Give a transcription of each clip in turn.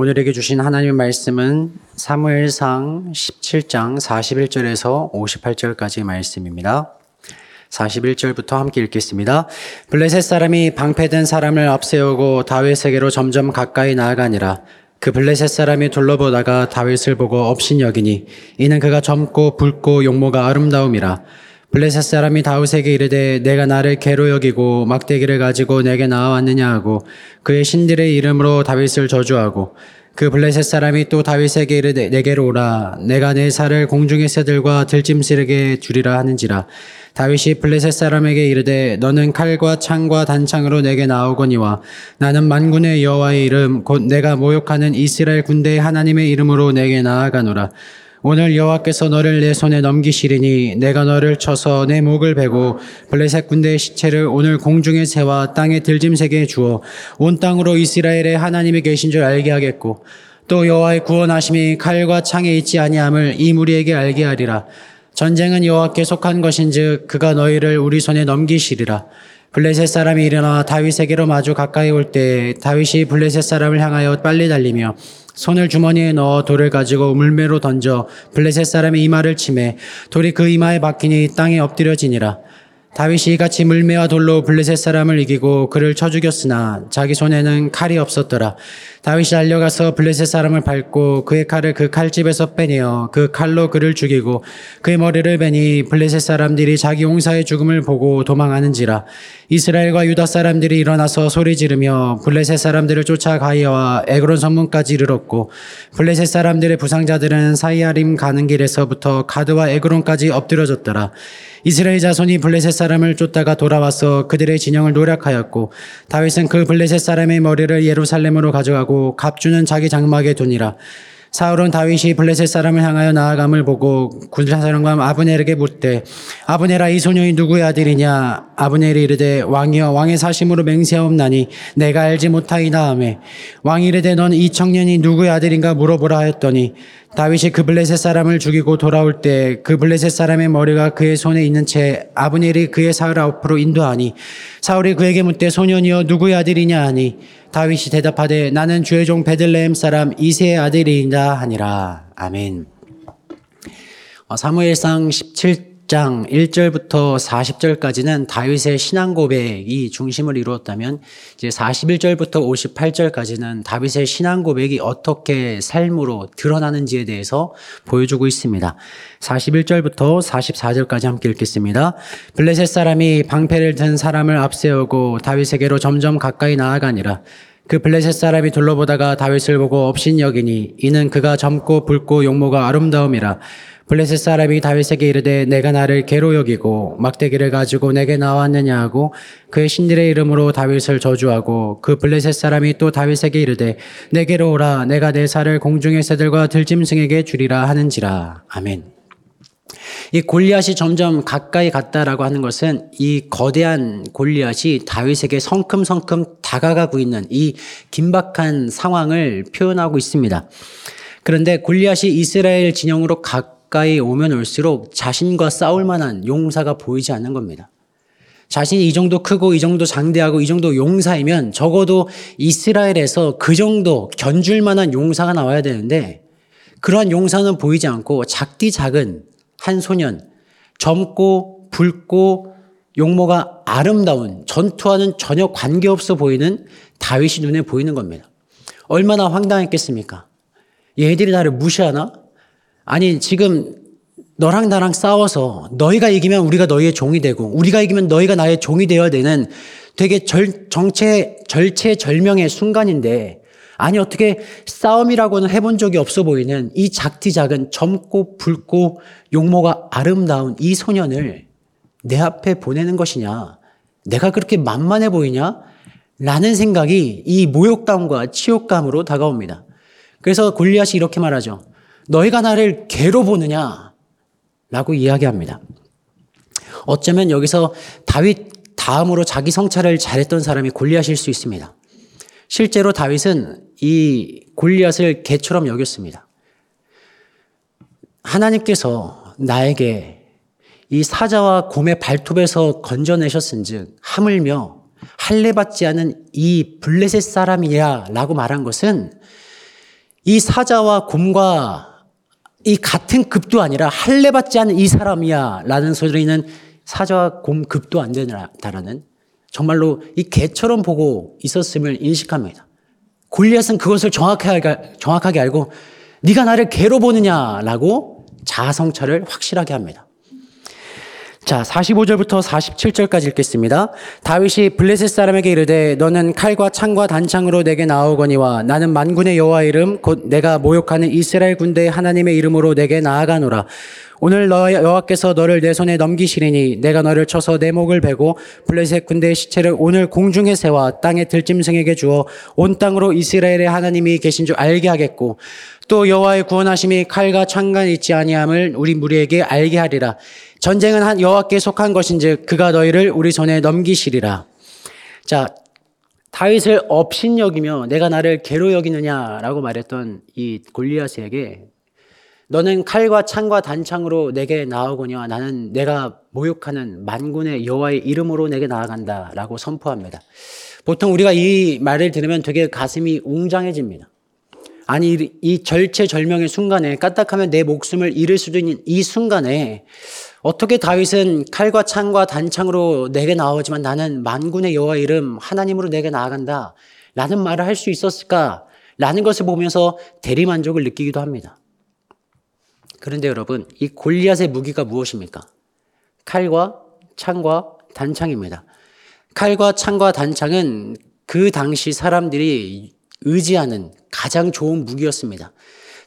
오늘에게 주신 하나님의 말씀은 사무엘상 17장 41절에서 58절까지 말씀입니다. 41절부터 함께 읽겠습니다. 블레셋 사람이 방패된 사람을 앞세우고 다윗에게로 점점 가까이 나아가니라. 그 블레셋 사람이 둘러보다가 다윗을 보고 업신여기니 이는 그가 젊고 붉고 용모가 아름다움이라. 블레셋 사람이 다윗에게 이르되 내가 나를 개로 여기고 막대기를 가지고 내게 나와왔느냐 하고 그의 신들의 이름으로 다윗을 저주하고 그 블레셋 사람이 또 다윗에게 이르되 내게로 오라. 내가 내 살을 공중의 새들과 들짐승에게 주리라 하는지라. 다윗이 블레셋 사람에게 이르되 너는 칼과 창과 단창으로 내게 나오거니와 나는 만군의 여호와의 이름 곧 내가 모욕하는 이스라엘 군대의 하나님의 이름으로 내게 나아가노라 오늘 여호와께서 너를 내 손에 넘기시리니 내가 너를 쳐서 내 목을 베고 블레셋 군대의 시체를 오늘 공중의 새와 땅의 들짐승에게 주어 온 땅으로 이스라엘의 하나님이 계신 줄 알게 하겠고 또 여호와의 구원하심이 칼과 창에 있지 아니함을 이 무리에게 알게 하리라. 전쟁은 여호와께 속한 것인즉 그가 너희를 우리 손에 넘기시리라 블레셋 사람이 일어나 다윗에게로 마주 가까이 올 때 다윗이 블레셋 사람을 향하여 빨리 달리며 손을 주머니에 넣어 돌을 가지고 물매로 던져 블레셋 사람의 이마를 치매 돌이 그 이마에 박히니 땅에 엎드려지니라. 다윗이 이같이 물매와 돌로 블레셋 사람을 이기고 그를 쳐 죽였으나 자기 손에는 칼이 없었더라. 다윗이 달려가서 블레셋 사람을 밟고 그의 칼을 그 칼집에서 빼내어 그 칼로 그를 죽이고 그의 머리를 베니 블레셋 사람들이 자기 용사의 죽음을 보고 도망하는지라 이스라엘과 유다 사람들이 일어나서 소리 지르며 블레셋 사람들을 쫓아 가이와 에그론 성문까지 이르렀고 블레셋 사람들의 부상자들은 사이아림 가는 길에서부터 가드와 에그론까지 엎드려졌더라. 이스라엘 자손이 블레셋 사람을 쫓다가 돌아와서 그들의 진영을 노력하였고 다윗은 그 블레셋 사람의 머리를 예루살렘으로 가져가고 갑주는 자기 장막에 두니라. 사울은 다윗이 블레셋 사람을 향하여 나아감을 보고 군사사령관 아브넬에게 묻되 아브넬아 이 소년이 누구의 아들이냐 아브넬이 이르되 왕이여 왕의 사심으로 맹세하옵나니 내가 알지 못하이다 하매 왕이 이르되 넌 이 청년이 누구의 아들인가 물어보라 하였더니 다윗이 그 블레셋 사람을 죽이고 돌아올 때 그 블레셋 사람의 머리가 그의 손에 있는 채 아브넬이 그의 사흘 앞으로 인도하니 사울이 그에게 묻되 소년이여 누구의 아들이냐 하니 다윗이 대답하되 나는 주의 종 베들레헴 사람 이세의 아들이다 하니라 아멘. 어, 사무엘상 17 장 1절부터 40절까지는 다윗의 신앙 고백이 중심을 이루었다면 이제 41절부터 58절까지는 다윗의 신앙 고백이 어떻게 삶으로 드러나는지에 대해서 보여주고 있습니다. 41절부터 44절까지 함께 읽겠습니다. 블레셋 사람이 방패를 든 사람을 앞세우고 다윗에게로 점점 가까이 나아가니라. 그 블레셋 사람이 둘러보다가 다윗을 보고 업신 여기니 이는 그가 젊고 붉고 용모가 아름다움이라 블레셋 사람이 다윗에게 이르되 내가 나를 개로 여기고 막대기를 가지고 내게 나왔느냐 하고 그의 신들의 이름으로 다윗을 저주하고 그 블레셋 사람이 또 다윗에게 이르되 내게로 오라 내가 내 살을 공중의 새들과 들짐승에게 주리라 하는지라 아멘. 이 골리앗이 점점 가까이 갔다라고 하는 것은 이 거대한 골리앗이 다윗에게 성큼성큼 다가가고 있는 이 긴박한 상황을 표현하고 있습니다. 그런데 골리앗이 이스라엘 진영으로 가 가까이 오면 올수록 자신과 싸울 만한 용사가 보이지 않는 겁니다. 자신이 이 정도 크고 이 정도 장대하고 이 정도 용사이면 적어도 이스라엘에서 그 정도 견줄 만한 용사가 나와야 되는데 그러한 용사는 보이지 않고 작디 작은 한 소년, 젊고 붉고 용모가 아름다운 전투와는 전혀 관계없어 보이는 다윗이 눈에 보이는 겁니다. 얼마나 황당했겠습니까? 얘들이 나를 무시하나? 아니, 지금 너랑 나랑 싸워서 너희가 이기면 우리가 너희의 종이 되고 우리가 이기면 너희가 나의 종이 되어야 되는 되게 절, 정체, 절체절명의 순간인데 아니 어떻게 싸움이라고는 해본 적이 없어 보이는 이 작디 작은 젊고 붉고 용모가 아름다운 이 소년을 내 앞에 보내는 것이냐 내가 그렇게 만만해 보이냐 라는 생각이 이 모욕감과 치욕감으로 다가옵니다. 그래서 골리앗이 이렇게 말하죠. 너희가 나를 개로 보느냐? 라고 이야기합니다. 어쩌면 여기서 다윗 다음으로 자기 성찰을 잘했던 사람이 골리앗일 수 있습니다. 실제로 다윗은 이 골리앗을 개처럼 여겼습니다. 하나님께서 나에게 이 사자와 곰의 발톱에서 건져내셨은즉 하물며 할례 받지 않은 이 블레셋 사람이야 라고 말한 것은 이 사자와 곰과 이 같은 급도 아니라 할례 받지 않은 이 사람이야 라는 소리는 사자와 곰 급도 안 된다라는 정말로 이 개처럼 보고 있었음을 인식합니다. 골리앗은 그것을 정확하게, 정확하게 알고 네가 나를 개로 보느냐라고 자성찰을 확실하게 합니다. 자, 45절부터 47절까지 읽겠습니다. 다윗이 블레셋 사람에게 이르되 너는 칼과 창과 단창으로 내게 나오거니와 나는 만군의 여호와 이름 곧 내가 모욕하는 이스라엘 군대 하나님의 이름으로 내게 나아가노라. 오늘 너 여호와께서 너를 내 손에 넘기시리니 내가 너를 쳐서 내 목을 베고 블레셋 군대의 시체를 오늘 공중에 세워 땅의 들짐승에게 주어 온 땅으로 이스라엘의 하나님이 계신 줄 알게 하겠고 또 여호와의 구원하심이 칼과 창간 있지 아니함을 우리 무리에게 알게 하리라. 전쟁은 한 여호와께 속한 것인즉 그가 너희를 우리 손에 넘기시리라. 자, 다윗을 업신여기며 내가 나를 개로 여기느냐라고 말했던 이 골리앗에게 너는 칼과 창과 단창으로 내게 나오거니와 나는 내가 모욕하는 만군의 여호와의 이름으로 내게 나아간다라고 선포합니다. 보통 우리가 이 말을 들으면 되게 가슴이 웅장해집니다. 아니 이 절체절명의 순간에 까딱하면 내 목숨을 잃을 수도 있는 이 순간에 어떻게 다윗은 칼과 창과 단창으로 내게 나오지만 나는 만군의 여호와 이름 하나님으로 내게 나아간다 라는 말을 할 수 있었을까 라는 것을 보면서 대리만족을 느끼기도 합니다. 그런데 여러분 이 골리앗의 무기가 무엇입니까? 칼과 창과 단창입니다. 칼과 창과 단창은 그 당시 사람들이 의지하는 가장 좋은 무기였습니다.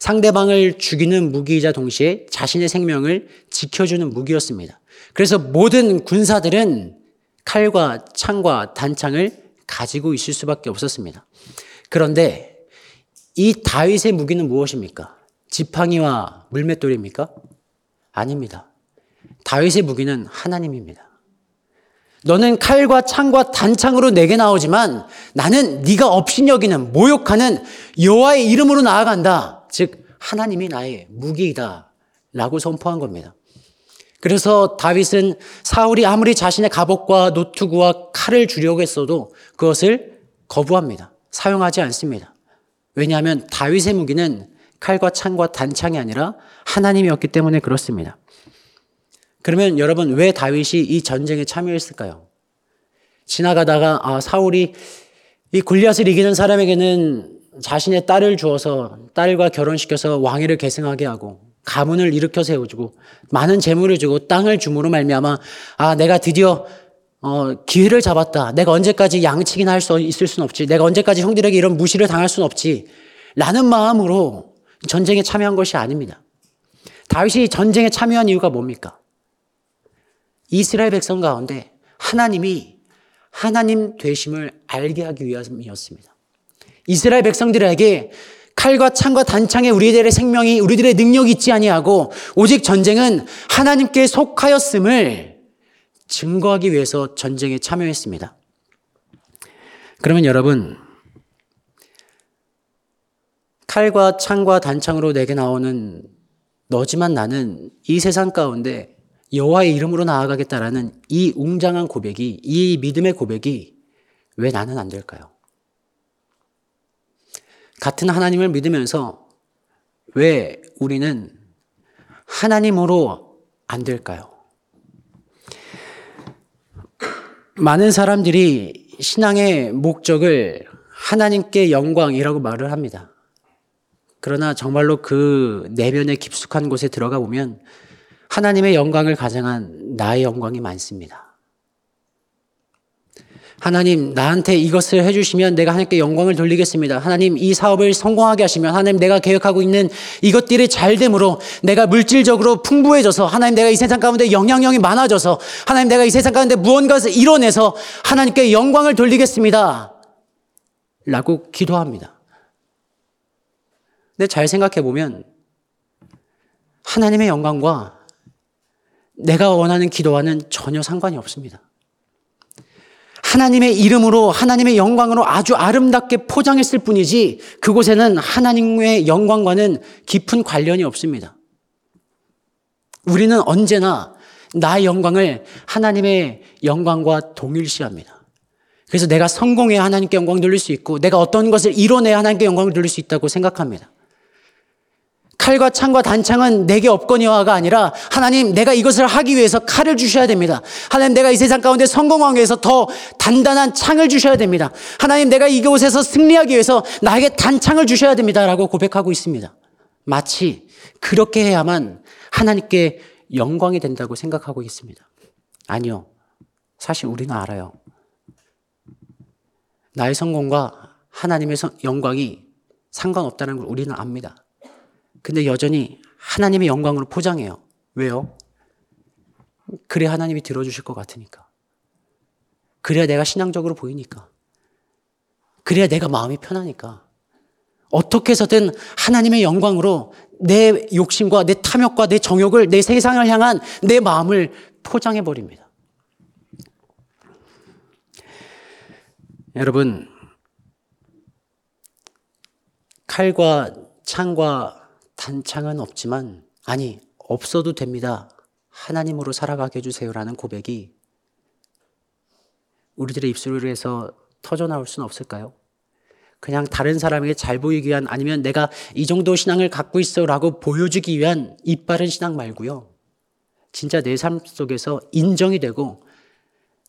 상대방을 죽이는 무기이자 동시에 자신의 생명을 지켜주는 무기였습니다. 그래서 모든 군사들은 칼과 창과 단창을 가지고 있을 수밖에 없었습니다. 그런데 이 다윗의 무기는 무엇입니까? 지팡이와 물맷돌입니까? 아닙니다. 다윗의 무기는 하나님입니다. 너는 칼과 창과 단창으로 내게 나오지만 나는 네가 업신여기는 모욕하는 여호와의 이름으로 나아간다. 즉 하나님이 나의 무기이다 라고 선포한 겁니다. 그래서 다윗은 사울이 아무리 자신의 갑옷과 노트구와 칼을 주려고 했어도 그것을 거부합니다. 사용하지 않습니다. 왜냐하면 다윗의 무기는 칼과 창과 단창이 아니라 하나님이었기 때문에 그렇습니다. 그러면 여러분 왜 다윗이 이 전쟁에 참여했을까요? 지나가다가 아 사울이 이 골리앗을 이기는 사람에게는 자신의 딸을 주어서 딸과 결혼시켜서 왕위를 계승하게 하고 가문을 일으켜 세워주고 많은 재물을 주고 땅을 주므로 말미암아 아 내가 드디어 어, 기회를 잡았다. 내가 언제까지 양치기나 할 수 있을 수는 없지. 내가 언제까지 형들에게 이런 무시를 당할 수는 없지. 라는 마음으로 전쟁에 참여한 것이 아닙니다. 다윗이 전쟁에 참여한 이유가 뭡니까? 이스라엘 백성 가운데 하나님이 하나님 되심을 알게 하기 위함이었습니다. 이스라엘 백성들에게 칼과 창과 단창에 우리들의 생명이 우리들의 능력이 있지 아니하고 오직 전쟁은 하나님께 속하였음을 증거하기 위해서 전쟁에 참여했습니다. 그러면 여러분 칼과 창과 단창으로 내게 나오는 너지만 나는 이 세상 가운데 여호와의 이름으로 나아가겠다라는 이 웅장한 고백이 이 믿음의 고백이 왜 나는 안 될까요? 같은 하나님을 믿으면서 왜 우리는 하나님으로 안 될까요? 많은 사람들이 신앙의 목적을 하나님께 영광이라고 말을 합니다. 그러나 정말로 그 내면의 깊숙한 곳에 들어가 보면 하나님의 영광을 가장한 나의 영광이 많습니다. 하나님, 나한테 이것을 해주시면 내가 하나님께 영광을 돌리겠습니다. 하나님, 이 사업을 성공하게 하시면, 하나님, 내가 계획하고 있는 이것들이 잘 됨으로 내가 물질적으로 풍부해져서, 하나님, 내가 이 세상 가운데 영향력이 많아져서, 하나님, 내가 이 세상 가운데 무언가를 이뤄내서 하나님께 영광을 돌리겠습니다. 라고 기도합니다. 근데 잘 생각해 보면, 하나님의 영광과 내가 원하는 기도와는 전혀 상관이 없습니다. 하나님의 이름으로 하나님의 영광으로 아주 아름답게 포장했을 뿐이지 그곳에는 하나님의 영광과는 깊은 관련이 없습니다. 우리는 언제나 나의 영광을 하나님의 영광과 동일시합니다. 그래서 내가 성공해야 하나님께 영광 돌릴 수 있고 내가 어떤 것을 이뤄내야 하나님께 영광을 돌릴 수 있다고 생각합니다. 칼과 창과 단창은 내게 없거니와가 아니라 하나님 내가 이것을 하기 위해서 칼을 주셔야 됩니다. 하나님 내가 이 세상 가운데 성공하기 위해서 더 단단한 창을 주셔야 됩니다. 하나님 내가 이곳에서 승리하기 위해서 나에게 단창을 주셔야 됩니다라고 고백하고 있습니다. 마치 그렇게 해야만 하나님께 영광이 된다고 생각하고 있습니다. 아니요. 사실 우리는 알아요. 나의 성공과 하나님의 영광이 상관없다는 걸 우리는 압니다. 근데 여전히 하나님의 영광으로 포장해요. 왜요? 그래 하나님이 들어주실 것 같으니까. 그래야 내가 신앙적으로 보이니까. 그래야 내가 마음이 편하니까. 어떻게 해서든 하나님의 영광으로 내 욕심과 내 탐욕과 내 정욕을 내 세상을 향한 내 마음을 포장해 버립니다. 여러분, 칼과 창과 단창은 없지만, 아니, 없어도 됩니다. 하나님으로 살아가게 해주세요라는 고백이 우리들의 입술에서 터져 나올 수는 없을까요? 그냥 다른 사람에게 잘 보이기 위한 아니면 내가 이 정도 신앙을 갖고 있어 라고 보여주기 위한 이빠른 신앙 말고요. 진짜 내 삶 속에서 인정이 되고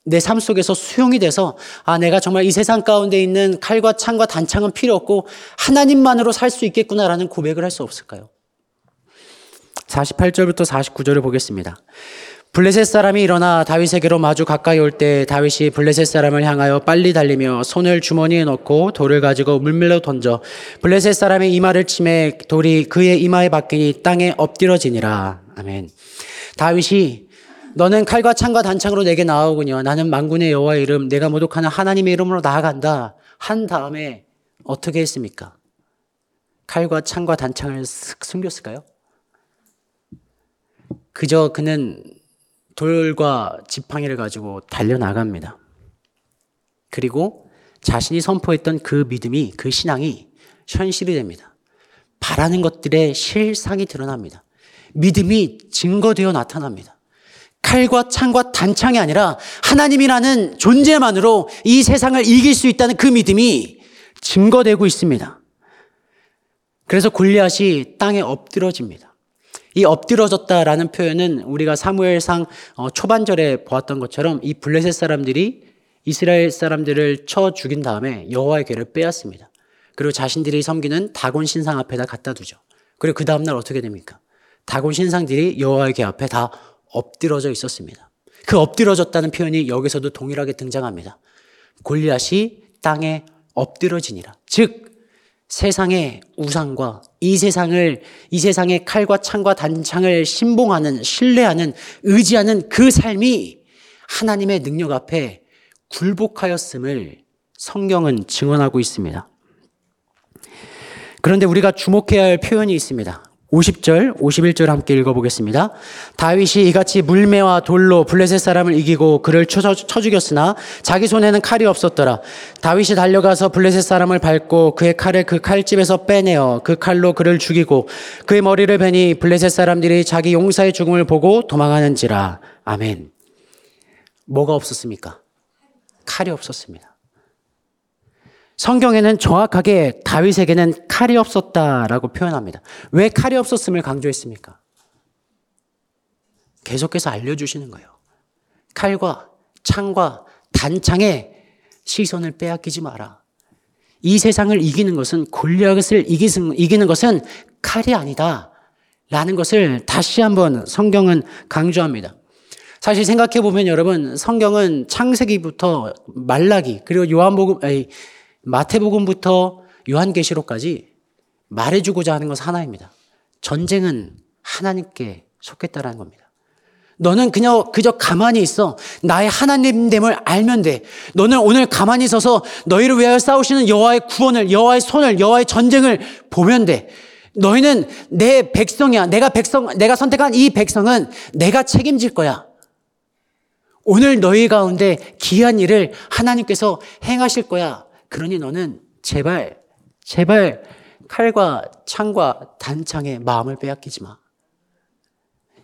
내 삶 속에서 수용이 돼서 아 내가 정말 이 세상 가운데 있는 칼과 창과 단창은 필요 없고 하나님만으로 살 수 있겠구나라는 고백을 할 수 없을까요? 48절부터 49절을 보겠습니다. 블레셋 사람이 일어나 다윗에게로 마주 가까이 올 때 다윗이 블레셋 사람을 향하여 빨리 달리며 손을 주머니에 넣고 돌을 가지고 물밀로 던져 블레셋 사람의 이마를 치매 돌이 그의 이마에 박히니 땅에 엎드러지니라. 아멘. 다윗이 너는 칼과 창과 단창으로 내게 나오군요. 나는 만군의 여호와 의 이름 내가 모독하는 하나님의 이름으로 나아간다. 한 다음에 어떻게 했습니까? 칼과 창과 단창을 쓱 숨겼을까요? 그저 그는 돌과 지팡이를 가지고 달려나갑니다. 그리고 자신이 선포했던 그 믿음이, 그 신앙이 현실이 됩니다. 바라는 것들의 실상이 드러납니다. 믿음이 증거되어 나타납니다. 칼과 창과 단창이 아니라 하나님이라는 존재만으로 이 세상을 이길 수 있다는 그 믿음이 증거되고 있습니다. 그래서 골리앗이 땅에 엎드러집니다. 이 엎드러졌다라는 표현은 우리가 사무엘상 어, 초반절에 보았던 것처럼 이 블레셋 사람들이 이스라엘 사람들을 쳐 죽인 다음에 여호와의 괴를 빼앗습니다. 그리고 자신들이 섬기는 다곤 신상 앞에다 갖다 두죠. 그리고 그 다음날 어떻게 됩니까? 다곤 신상들이 여호와의 괴 앞에 다 엎드러져 있었습니다. 그 엎드러졌다는 표현이 여기서도 동일하게 등장합니다. 골리앗이 땅에 엎드러지니라. 즉 세상의 우상과 이 세상을 이 세상의 칼과 창과 단창을 신봉하는 신뢰하는 의지하는 그 삶이 하나님의 능력 앞에 굴복하였음을 성경은 증언하고 있습니다. 그런데 우리가 주목해야 할 표현이 있습니다. 50절, 51절 함께 읽어보겠습니다. 다윗이 이같이 물매와 돌로 블레셋 사람을 이기고 그를 쳐, 쳐 죽였으나 자기 손에는 칼이 없었더라. 다윗이 달려가서 블레셋 사람을 밟고 그의 칼을 그 칼집에서 빼내어 그 칼로 그를 죽이고 그의 머리를 베니 블레셋 사람들이 자기 용사의 죽음을 보고 도망하는지라. 아멘. 뭐가 없었습니까? 칼이 없었습니다. 성경에는 정확하게 다윗에게는 칼이 없었다라고 표현합니다. 왜 칼이 없었음을 강조했습니까? 계속해서 알려주시는 거예요. 칼과 창과 단창에 시선을 빼앗기지 마라. 이 세상을 이기는 것은 골리앗을 이기는 것은 칼이 아니다. 라는 것을 다시 한번 성경은 강조합니다. 사실 생각해 보면 여러분 성경은 창세기부터 말라기 그리고 요한복음 아니 마태복음부터 요한계시록까지 말해주고자 하는 것은 하나입니다. 전쟁은 하나님께 속했다라는 겁니다. 너는 그냥 그저 가만히 있어. 나의 하나님됨을 알면 돼. 너는 오늘 가만히 있어서 너희를 위하여 싸우시는 여호와의 구원을, 여호와의 손을, 여호와의 전쟁을 보면 돼. 너희는 내 백성이야. 내가 백성, 내가 선택한 이 백성은 내가 책임질 거야. 오늘 너희 가운데 귀한 일을 하나님께서 행하실 거야. 그러니 너는 제발, 제발 칼과 창과 단창에 마음을 빼앗기지 마.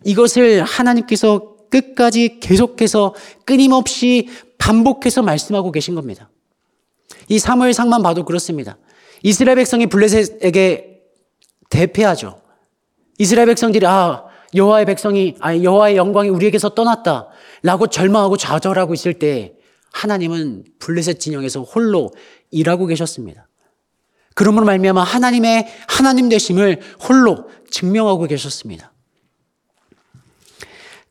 이것을 하나님께서 끝까지 계속해서 끊임없이 반복해서 말씀하고 계신 겁니다. 이 사무엘상만 봐도 그렇습니다. 이스라엘 백성이 블레셋에게 대패하죠. 이스라엘 백성들이 아 여호와의 백성이 아 여호와의 영광이 우리에게서 떠났다라고 절망하고 좌절하고 있을 때 하나님은 블레셋 진영에서 홀로 일하고 계셨습니다. 그러므로 말미암아 하나님의 하나님 되심을 홀로 증명하고 계셨습니다.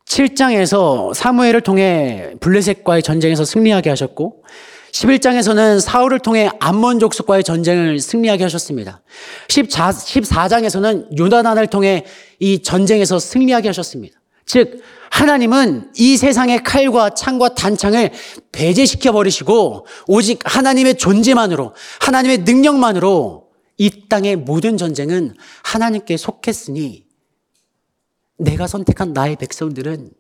7장에서 사무엘을 통해 블레셋과의 전쟁에서 승리하게 하셨고 11장에서는 사울을 통해 암몬 족속과의 전쟁을 승리하게 하셨습니다. 14, 14장에서는 요나단을 통해 이 전쟁에서 승리하게 하셨습니다. 즉 하나님은 이 세상의 칼과 창과 단창을 배제시켜 버리시고 오직 하나님의 존재만으로 하나님의 능력만으로 이 땅의 모든 전쟁은 하나님께 속했으니 내가 선택한 나의 백성들은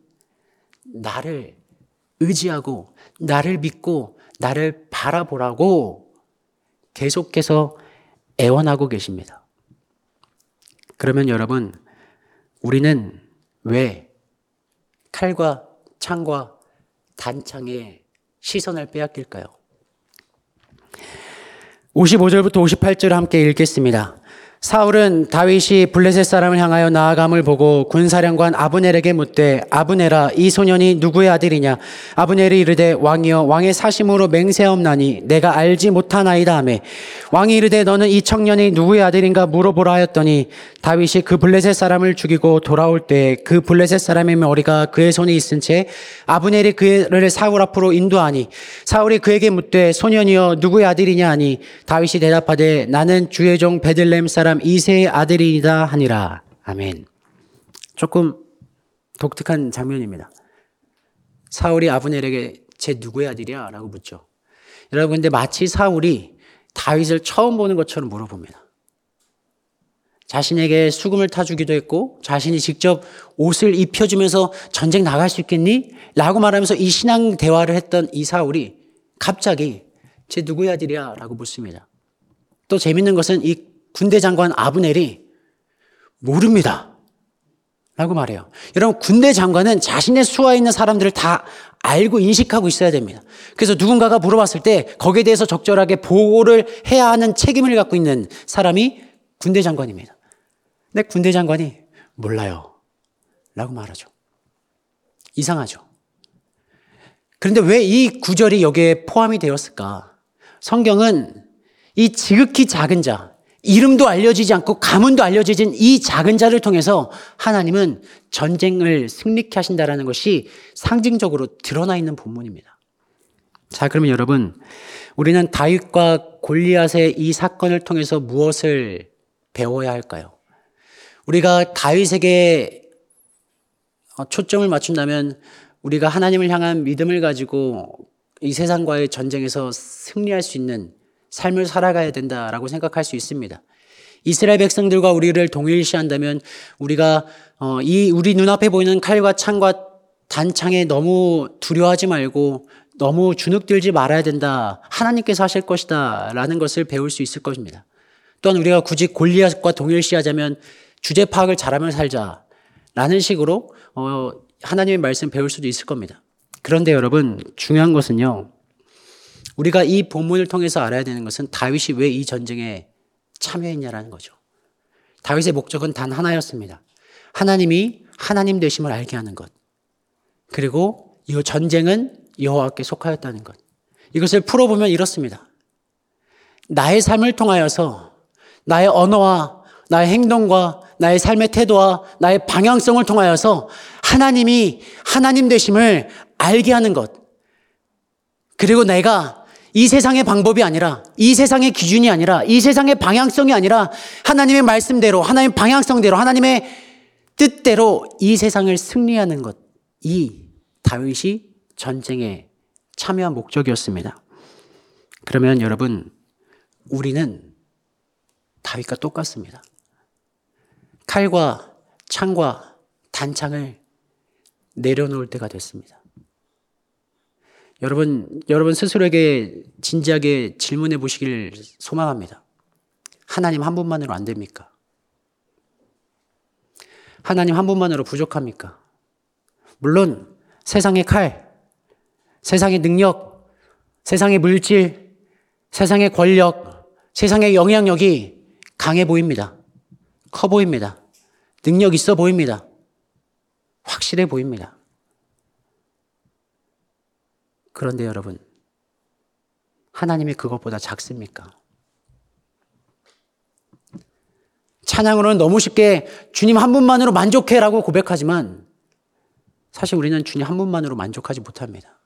나를 의지하고 나를 믿고 나를 바라보라고 계속해서 애원하고 계십니다. 그러면 여러분, 우리는 왜 칼과 창과 단창에 시선을 빼앗길까요? 55절부터 58절을 함께 읽겠습니다. 사울은 다윗이 블레셋 사람을 향하여 나아감을 보고 군사령관 아브넬에게 묻되 아브넬아 이 소년이 누구의 아들이냐? 아브넬이 이르되 왕이여 왕의 사심으로 맹세하옵나니 내가 알지 못하나이다 하매. 왕이 이르되 너는 이 청년이 누구의 아들인가 물어보라 하였더니 다윗이 그 블레셋 사람을 죽이고 돌아올 때 그 블레셋 사람의 머리가 그의 손에 있은 채 아브넬이 그를 사울 앞으로 인도하니 사울이 그에게 묻되 소년이여 누구의 아들이냐? 하니 다윗이 대답하되 나는 주의 종 베들렘 사람 사람 이세의 아들이다 하니라. 아멘. 조금 독특한 장면입니다. 사울이 아브넬에게 제 누구의 아들이야? 라고 묻죠. 여러분, 근데 마치 사울이 다윗을 처음 보는 것처럼 물어봅니다. 자신에게 수금을 타주기도 했고, 자신이 직접 옷을 입혀주면서 전쟁 나갈 수 있겠니? 라고 말하면서 이 신앙 대화를 했던 이 사울이 갑자기 제 누구의 아들이야? 라고 묻습니다. 또 재밌는 것은 이 군대 장관 아브넬이 모릅니다. 라고 말해요. 여러분, 군대 장관은 자신의 수하에 있는 사람들을 다 알고 인식하고 있어야 됩니다. 그래서 누군가가 물어봤을 때 거기에 대해서 적절하게 보고를 해야 하는 책임을 갖고 있는 사람이 군대 장관입니다. 근데 군대 장관이 몰라요. 라고 말하죠. 이상하죠. 그런데 왜 이 구절이 여기에 포함이 되었을까? 성경은 이 지극히 작은 자, 이름도 알려지지 않고 가문도 알려지진 이 작은 자를 통해서 하나님은 전쟁을 승리케 하신다라는 것이 상징적으로 드러나 있는 본문입니다. 자, 그러면 여러분, 우리는 다윗과 골리앗의 이 사건을 통해서 무엇을 배워야 할까요? 우리가 다윗에게 어, 초점을 맞춘다면 우리가 하나님을 향한 믿음을 가지고 이 세상과의 전쟁에서 승리할 수 있는 삶을 살아가야 된다라고 생각할 수 있습니다. 이스라엘 백성들과 우리를 동일시한다면 우리가 어, 이 우리 눈앞에 보이는 칼과 창과 단창에 너무 두려워하지 말고 너무 주눅들지 말아야 된다. 하나님께서 하실 것이다. 라는 것을 배울 수 있을 것입니다. 또한 우리가 굳이 골리앗과 동일시하자면 주제 파악을 잘하면 살자. 라는 식으로 어, 하나님의 말씀 배울 수도 있을 겁니다. 그런데 여러분 중요한 것은요. 우리가 이 본문을 통해서 알아야 되는 것은 다윗이 왜 이 전쟁에 참여했냐라는 거죠. 다윗의 목적은 단 하나였습니다. 하나님이 하나님 되심을 알게 하는 것. 그리고 이 전쟁은 여호와께 속하였다는 것. 이것을 풀어보면 이렇습니다. 나의 삶을 통하여서 나의 언어와 나의 행동과 나의 삶의 태도와 나의 방향성을 통하여서 하나님이 하나님 되심을 알게 하는 것. 그리고 내가 이 세상의 방법이 아니라, 이 세상의 기준이 아니라, 이 세상의 방향성이 아니라, 하나님의 말씀대로, 하나님의 방향성대로, 하나님의 뜻대로 이 세상을 승리하는 것. 이 다윗이 전쟁에 참여한 목적이었습니다. 그러면 여러분, 우리는 다윗과 똑같습니다. 칼과 창과 단창을 내려놓을 때가 됐습니다. 여러분, 여러분 스스로에게 진지하게 질문해 보시길 소망합니다. 하나님 한 분만으로 안 됩니까? 하나님 한 분만으로 부족합니까? 물론 세상의 칼, 세상의 능력, 세상의 물질, 세상의 권력, 세상의 영향력이 강해 보입니다. 커 보입니다. 능력 있어 보입니다. 확실해 보입니다. 그런데 여러분, 하나님이 그것보다 작습니까? 찬양으로는 너무 쉽게 주님 한 분만으로 만족해 라고 고백하지만 사실 우리는 주님 한 분만으로 만족하지 못합니다.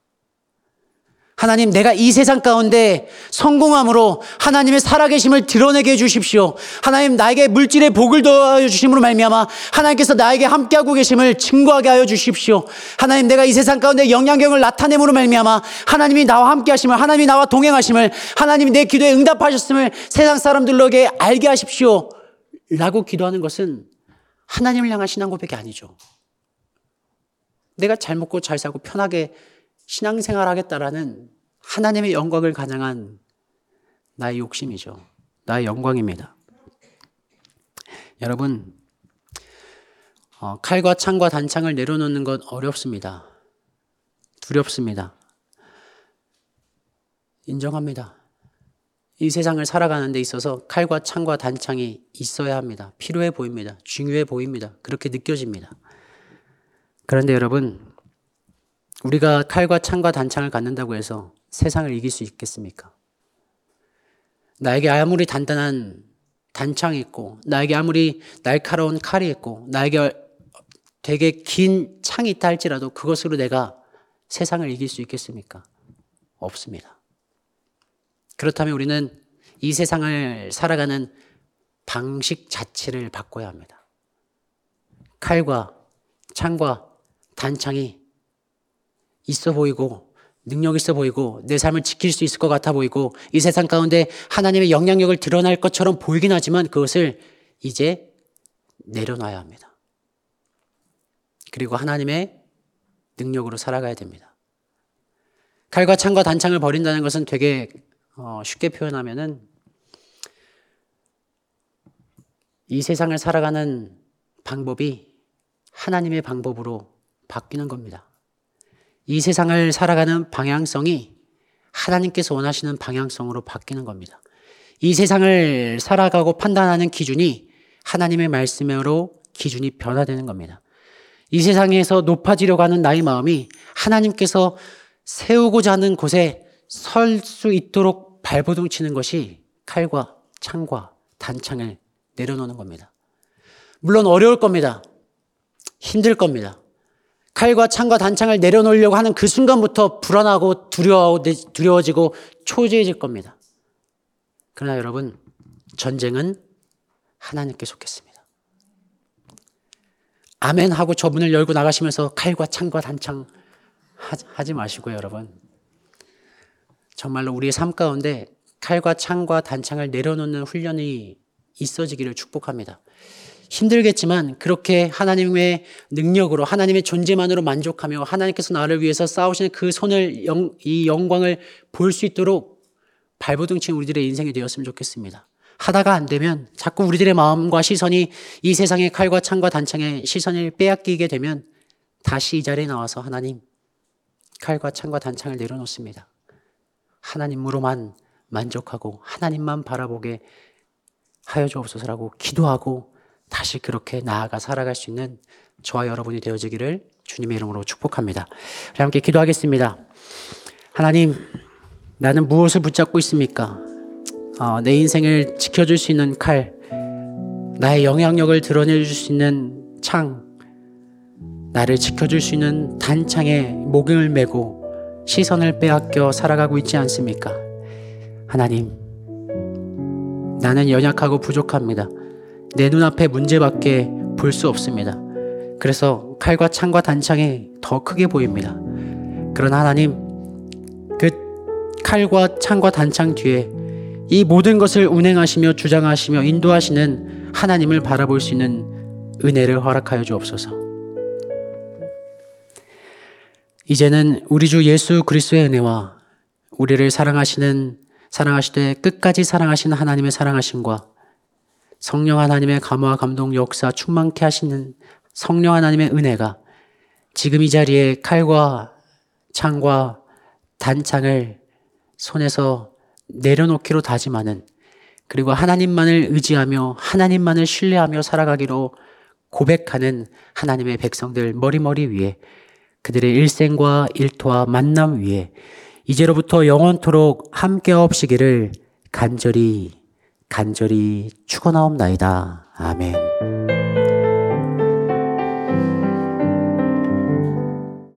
하나님, 내가 이 세상 가운데 성공함으로 하나님의 살아계심을 드러내게 해주십시오. 하나님, 나에게 물질의 복을 더하여 주심으로 말미암아 하나님께서 나에게 함께하고 계심을 증거하게 하여 주십시오. 하나님, 내가 이 세상 가운데 영향력을 나타내므로 말미암아 하나님이 나와 함께하심을, 하나님이 나와 동행하심을, 하나님이 내 기도에 응답하셨음을 세상 사람들에게 알게 하십시오. 라고 기도하는 것은 하나님을 향한 신앙 고백이 아니죠. 내가 잘 먹고 잘 살고 편하게 신앙생활 하겠다라는 하나님의 영광을 가장한 나의 욕심이죠. 나의 영광입니다. 여러분, 어, 칼과 창과 단창을 내려놓는 건 어렵습니다. 두렵습니다. 인정합니다. 이 세상을 살아가는 데 있어서 칼과 창과 단창이 있어야 합니다. 필요해 보입니다. 중요해 보입니다. 그렇게 느껴집니다. 그런데 여러분, 우리가 칼과 창과 단창을 갖는다고 해서 세상을 이길 수 있겠습니까? 나에게 아무리 단단한 단창이 있고, 나에게 아무리 날카로운 칼이 있고, 나에게 되게 긴 창이 있다 할지라도 그것으로 내가 세상을 이길 수 있겠습니까? 없습니다. 그렇다면 우리는 이 세상을 살아가는 방식 자체를 바꿔야 합니다. 칼과 창과 단창이 있어 보이고 능력 있어 보이고 내 삶을 지킬 수 있을 것 같아 보이고 이 세상 가운데 하나님의 영향력을 드러날 것처럼 보이긴 하지만 그것을 이제 내려놔야 합니다. 그리고 하나님의 능력으로 살아가야 됩니다. 칼과 창과 단창을 버린다는 것은 되게 어, 쉽게 표현하면은 이 세상을 살아가는 방법이 하나님의 방법으로 바뀌는 겁니다. 이 세상을 살아가는 방향성이 하나님께서 원하시는 방향성으로 바뀌는 겁니다. 이 세상을 살아가고 판단하는 기준이 하나님의 말씀으로 기준이 변화되는 겁니다. 이 세상에서 높아지려고 하는 나의 마음이 하나님께서 세우고자 하는 곳에 설 수 있도록 발버둥 치는 것이 칼과 창과 단창을 내려놓는 겁니다. 물론 어려울 겁니다. 힘들 겁니다. 칼과 창과 단창을 내려놓으려고 하는 그 순간부터 불안하고 두려워, 두려워지고 초조해질 겁니다. 그러나 여러분, 전쟁은 하나님께 속했습니다. 아멘 하고 저 문을 열고 나가시면서 칼과 창과 단창 하지 마시고요, 여러분. 정말로 우리의 삶 가운데 칼과 창과 단창을 내려놓는 훈련이 있어지기를 축복합니다. 힘들겠지만 그렇게 하나님의 능력으로 하나님의 존재만으로 만족하며 하나님께서 나를 위해서 싸우시는 그 손을 영, 이 영광을 볼 수 있도록 발버둥 친 우리들의 인생이 되었으면 좋겠습니다. 하다가 안 되면 자꾸 우리들의 마음과 시선이 이 세상의 칼과 창과 단창의 시선을 빼앗기게 되면 다시 이 자리에 나와서 하나님 칼과 창과 단창을 내려놓습니다. 하나님으로만 만족하고 하나님만 바라보게 하여 주옵소서라고 기도하고 다시 그렇게 나아가 살아갈 수 있는 저와 여러분이 되어지기를 주님의 이름으로 축복합니다. 함께 기도하겠습니다. 하나님, 나는 무엇을 붙잡고 있습니까? 어, 내 인생을 지켜줄 수 있는 칼, 나의 영향력을 드러내줄 수 있는 창, 나를 지켜줄 수 있는 단창에 목을 메고 시선을 빼앗겨 살아가고 있지 않습니까? 하나님, 나는 연약하고 부족합니다. 내 눈앞에 문제밖에 볼 수 없습니다. 그래서 칼과 창과 단창이 더 크게 보입니다. 그러나 하나님, 그 칼과 창과 단창 뒤에 이 모든 것을 운행하시며 주장하시며 인도하시는 하나님을 바라볼 수 있는 은혜를 허락하여 주옵소서. 이제는 우리 주 예수 그리스도의 은혜와 우리를 사랑하시는 사랑하시되 끝까지 사랑하시는 하나님의 사랑하심과 성령 하나님의 감화 감동 역사 충만케 하시는 성령 하나님의 은혜가 지금 이 자리에 칼과 창과 단창을 손에서 내려놓기로 다짐하는 그리고 하나님만을 의지하며 하나님만을 신뢰하며 살아가기로 고백하는 하나님의 백성들 머리머리 위에 그들의 일생과 일터와 만남 위에 이제로부터 영원토록 함께 없이기를 간절히 간절히 축원하옵나이다. 아멘.